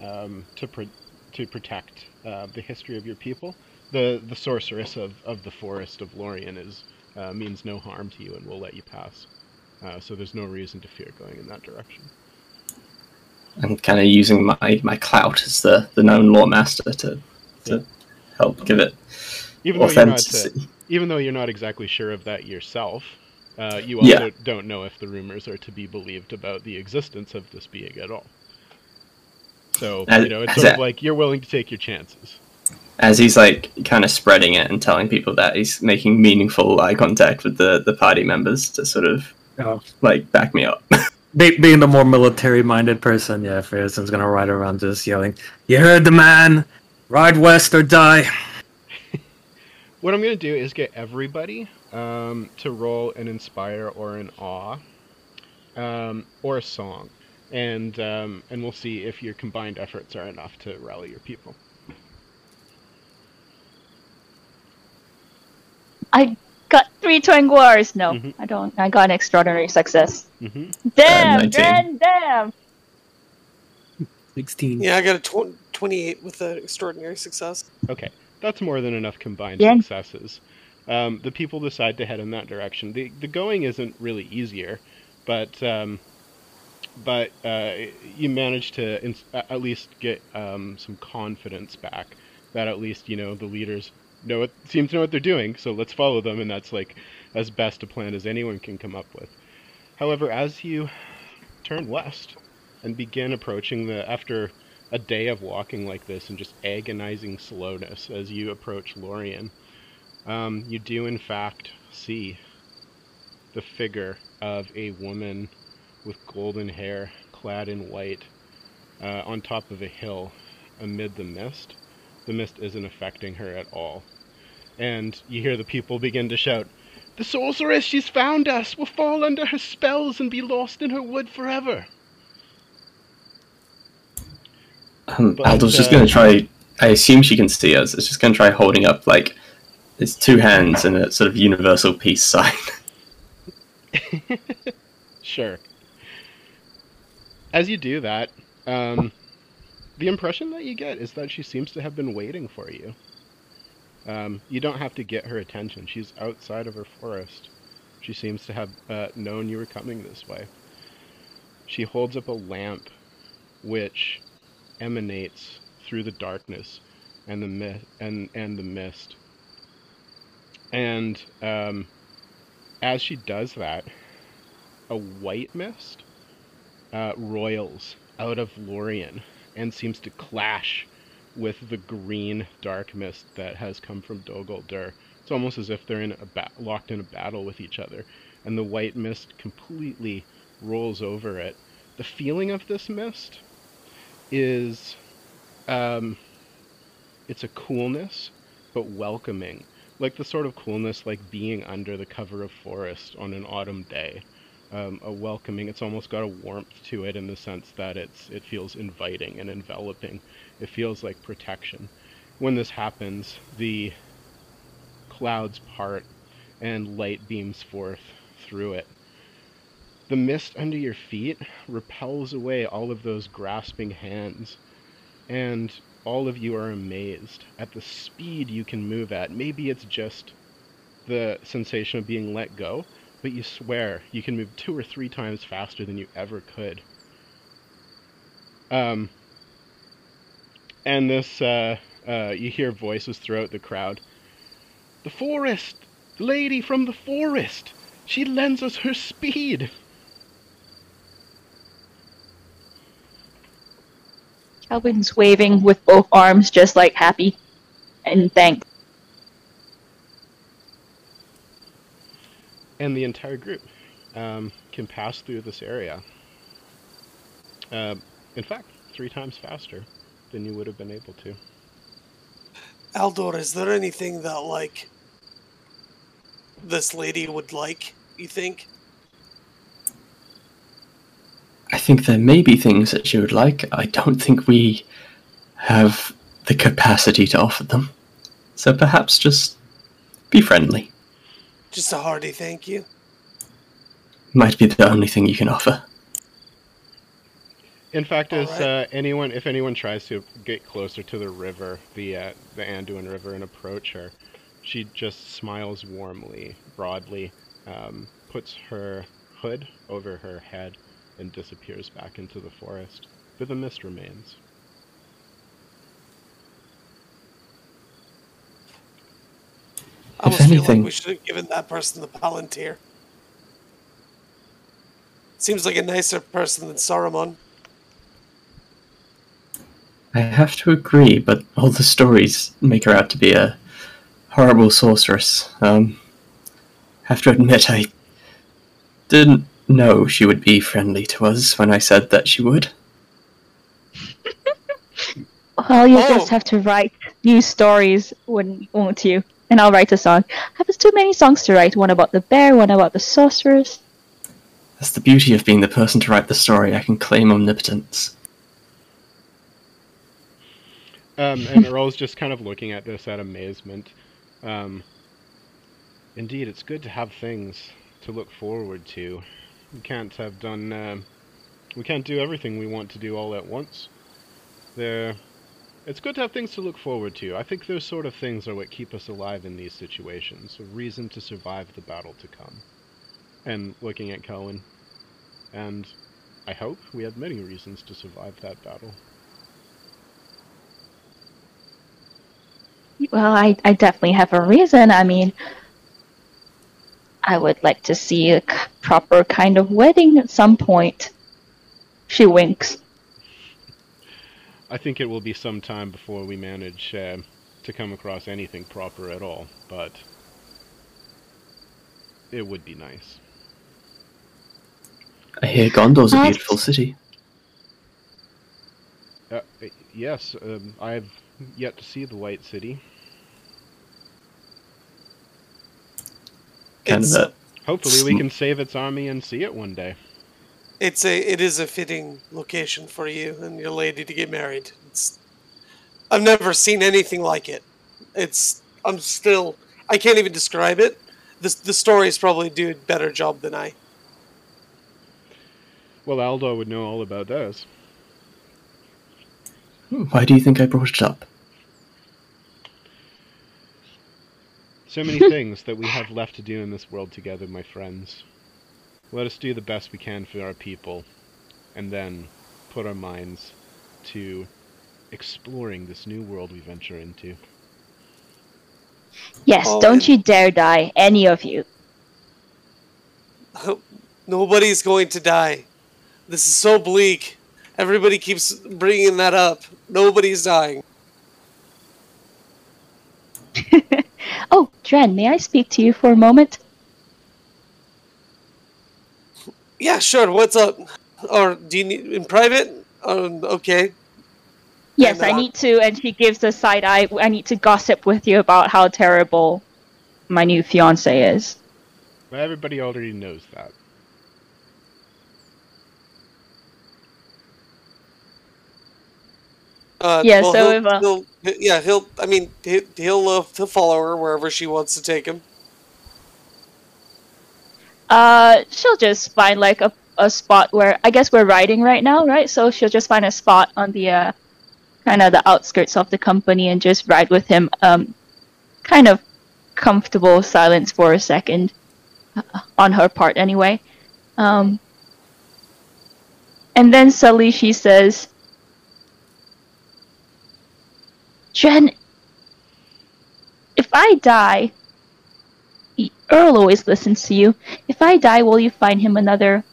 um, to pro- to protect uh, the history of your people. The the sorceress of, of the forest of Lorien is uh, means no harm to you and will let you pass. Uh, so there's no reason to fear going in that direction. I'm kind of using my, my clout as the, the known lore master to, to help give it Even though you're not, uh, even though you're not exactly sure of that yourself, uh, you also Yeah. don't know if the rumors are to be believed about the existence of this being at all. So As- you know, it's as sort of like you're willing to take your chances. As he's like kind of spreading it and telling people that he's making meaningful eye contact with the, the party members to sort of Oh. like back me up. [LAUGHS] Being the more military-minded person, yeah, Ferrison's gonna ride around just yelling, "You heard the man! Ride west or die!" [LAUGHS] What I'm going to do is get everybody um, to roll an inspire or an awe, um, or a song, and um, and we'll see if your combined efforts are enough to rally your people. I got three Tengwars. No, Mhm. I don't. I got an extraordinary success. hmm Damn, 19. Dren, damn. [LAUGHS] Sixteen. Yeah, I got a tw- 28 with an extraordinary success. Okay, that's more than enough combined Yeah. successes. Um, the people decide to head in that direction. The the going isn't really easier, but um, but uh, you manage to ins- at least get um, some confidence back. That at least you know the leaders know what seem to know what they're doing. So let's follow them, and that's like as best a plan as anyone can come up with. However, as you turn west and begin approaching the after a day of walking like this and just agonizing slowness as you approach Lorien, um, you do in fact see the figure of a woman with golden hair, clad in white, uh, on top of a hill amid the mist. The mist isn't affecting her at all. And you hear the people begin to shout, The sorceress, she's found us! We'll fall under her spells and be lost in her wood forever! Um, But, Aldous just uh, going to try. I assume she can see us. It's just going to try holding up like its two hands in a sort of universal peace sign. [LAUGHS] [LAUGHS] Sure. As you do that, um, the impression that you get is that she seems to have been waiting for you. Um, you don't have to get her attention. She's outside of her forest. She seems to have uh, known you were coming this way. She holds up a lamp which emanates through the darkness and the mi- and and the mist. And um, as she does that, a white mist uh, roils out of Lorien and seems to clash with the green dark mist that has come from Dogol. It's almost as if they're in a ba- locked in a battle with each other, and the white mist completely rolls over it. The feeling of this mist is, um, it's a coolness, but welcoming, like the sort of coolness like being under the cover of forest on an autumn day um, a welcoming. It's almost got a warmth to it in the sense that it's it feels inviting and enveloping. It feels like protection, when this happens, the clouds part and light beams forth through it. The mist under your feet repels away all of those grasping hands, and all of you are amazed at the speed you can move at. Maybe it's just the sensation of being let go, but you swear you can move two or three times faster than you ever could. Um, and this, uh, uh, you hear voices throughout the crowd. The forest! The lady from the forest! She lends us her speed! Calvin's waving with both arms, just like happy and thanks. And the entire group um, can pass through this area. Uh, in fact, three times faster than you would have been able to. Aldor, is there anything that like this lady would like? You think? I think there may be things that she would like. I don't think we have the capacity to offer them. So perhaps just be friendly. Just a hearty thank you. Might be the only thing you can offer. In fact, as Alright. uh, anyone, if anyone tries to get closer to the river, the uh, the Anduin River, and approach her, she just smiles warmly, broadly, um, puts her hood over her head, and disappears back into the forest. But the mist remains. I If almost feel anything- like we should have given that person the Palantir. Seems like a nicer person than Saruman. I have to agree, but all the stories make her out to be a horrible sorceress. Um, have to admit, I didn't know she would be friendly to us when I said that she would. [LAUGHS] Well, you Oh. just have to write new stories, wouldn't, won't you? And I'll write a song. I have too many songs to write. One about the bear, one about the sorceress. That's the beauty of being the person to write the story. I can claim omnipotence. Um, and Eorl's just kind of looking at this at amazement. Um, indeed, it's good to have things to look forward to. We can't have done. Uh, we can't do everything we want to do all at once. There, it's good to have things to look forward to. I think those sort of things are what keep us alive in these situations. A reason to survive the battle to come. And looking at Cohen, and I hope we have many reasons to survive that battle. Well, I, I definitely have a reason. I mean, I would like to see a k- proper kind of wedding at some point. She winks. I think it will be some time before we manage uh, to come across anything proper at all, but it would be nice. I hear Gondor's a Uh, beautiful city. Uh, yes, um, I've yet to see the White City. Kind It's, of a Hopefully, we can save its army and see it one day. it's a it is a fitting location for you and your lady to get married. It's I've never seen anything like it. It's I'm still I can't even describe it. The the stories probably do a better job than I. Well, Aldor would know all about those. Hmm, why do you think I brought it up? So many [LAUGHS] things that we have left to do in this world together, my friends. Let us do the best we can for our people, and then put our minds to exploring this new world we venture into. Yes, don't and- you dare die, any of you. [LAUGHS] Nobody's going to die. This is so bleak. Everybody keeps bringing that up. Nobody's dying. [LAUGHS] Oh, Dren, may I speak to you for a moment? Yeah, sure. What's up? Or do you need in private? Um, okay. Yes, I uh, need to, and she gives a side eye. I need to gossip with you about how terrible my new fiance is. But everybody already knows that. Uh, Yeah, well, so he'll, if, uh, he'll, yeah, he'll. I mean, he- he'll he'll follow her wherever she wants to take him. Uh, she'll just find like a, a spot where I guess we're riding right now, right? So she'll just find a spot on the uh, kind of the outskirts of the company and just ride with him. Um, kind of comfortable silence for a second, uh, on her part anyway. Um, and then suddenly she says, "Jen, if I die." Eorl always listens to you. If I die, will you find him another.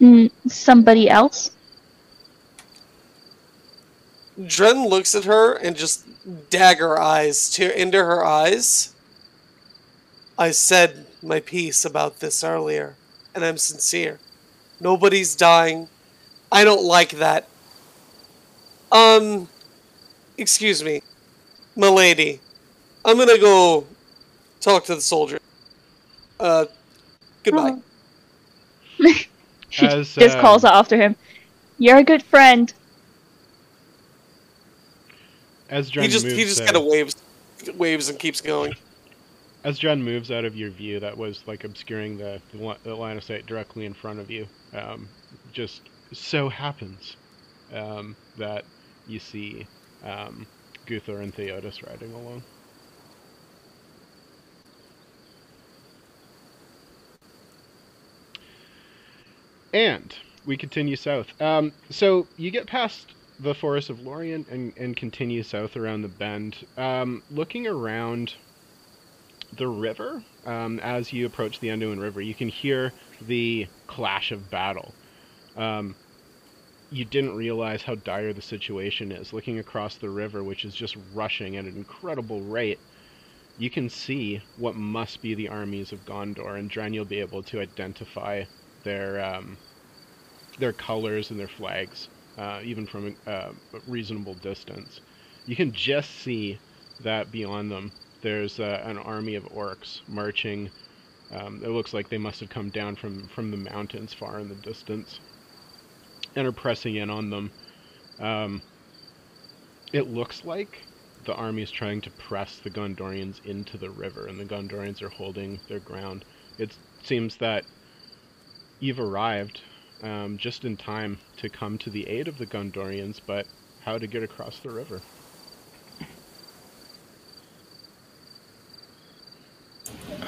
Mm, somebody else? Dren looks at her and just dagger eyes to into her eyes. I said my piece about this earlier, and I'm sincere. Nobody's dying. I don't like that. Um, excuse me, milady. I'm gonna go talk to the soldier. Uh, goodbye. she As, [LAUGHS] just calls um, out after him. You're a good friend. As Dren he just moves, he just uh, kind of waves, waves and keeps going. as Dren moves out of your view, that was like obscuring the, the, the line of sight directly in front of you. Um, just so happens um, that you see um, Guthor and Theodos riding along. And we continue south. Um, so you get past the forest of Lorien and, and continue south around the bend. Um, looking around the river, um, as you approach the Anduin River, you can hear the clash of battle. Um, you didn't realize how dire the situation is. Looking across the river, which is just rushing at an incredible rate, you can see what must be the armies of Gondor, and Dren, you'll be able to identify their um, their colors and their flags, uh, even from a, a reasonable distance. You can just see that beyond them, there's uh, an army of orcs marching. Um, it looks like they must have come down from, from the mountains far in the distance and are pressing in on them. Um, it looks like the army is trying to press the Gondorians into the river, and the Gondorians are holding their ground. It seems that you've arrived um, just in time to come to the aid of the Gondorians, but how to get across the river?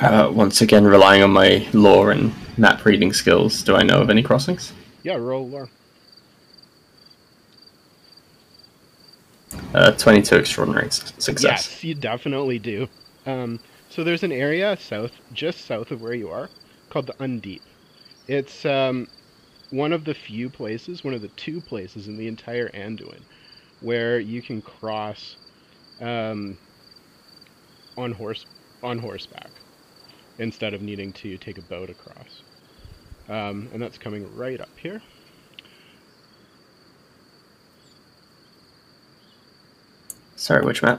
Uh, once again, relying on my lore and map reading skills, do I know of any crossings? Yeah, roll lore. Uh, 22 extraordinary success. Yes, you definitely do. Um, so there's an area south, just south of where you are, called the Undeep. It's um, one of the few places, one of the two places in the entire Anduin, where you can cross um, on horse on horseback instead of needing to take a boat across. Um, and that's coming right up here. Sorry, which map?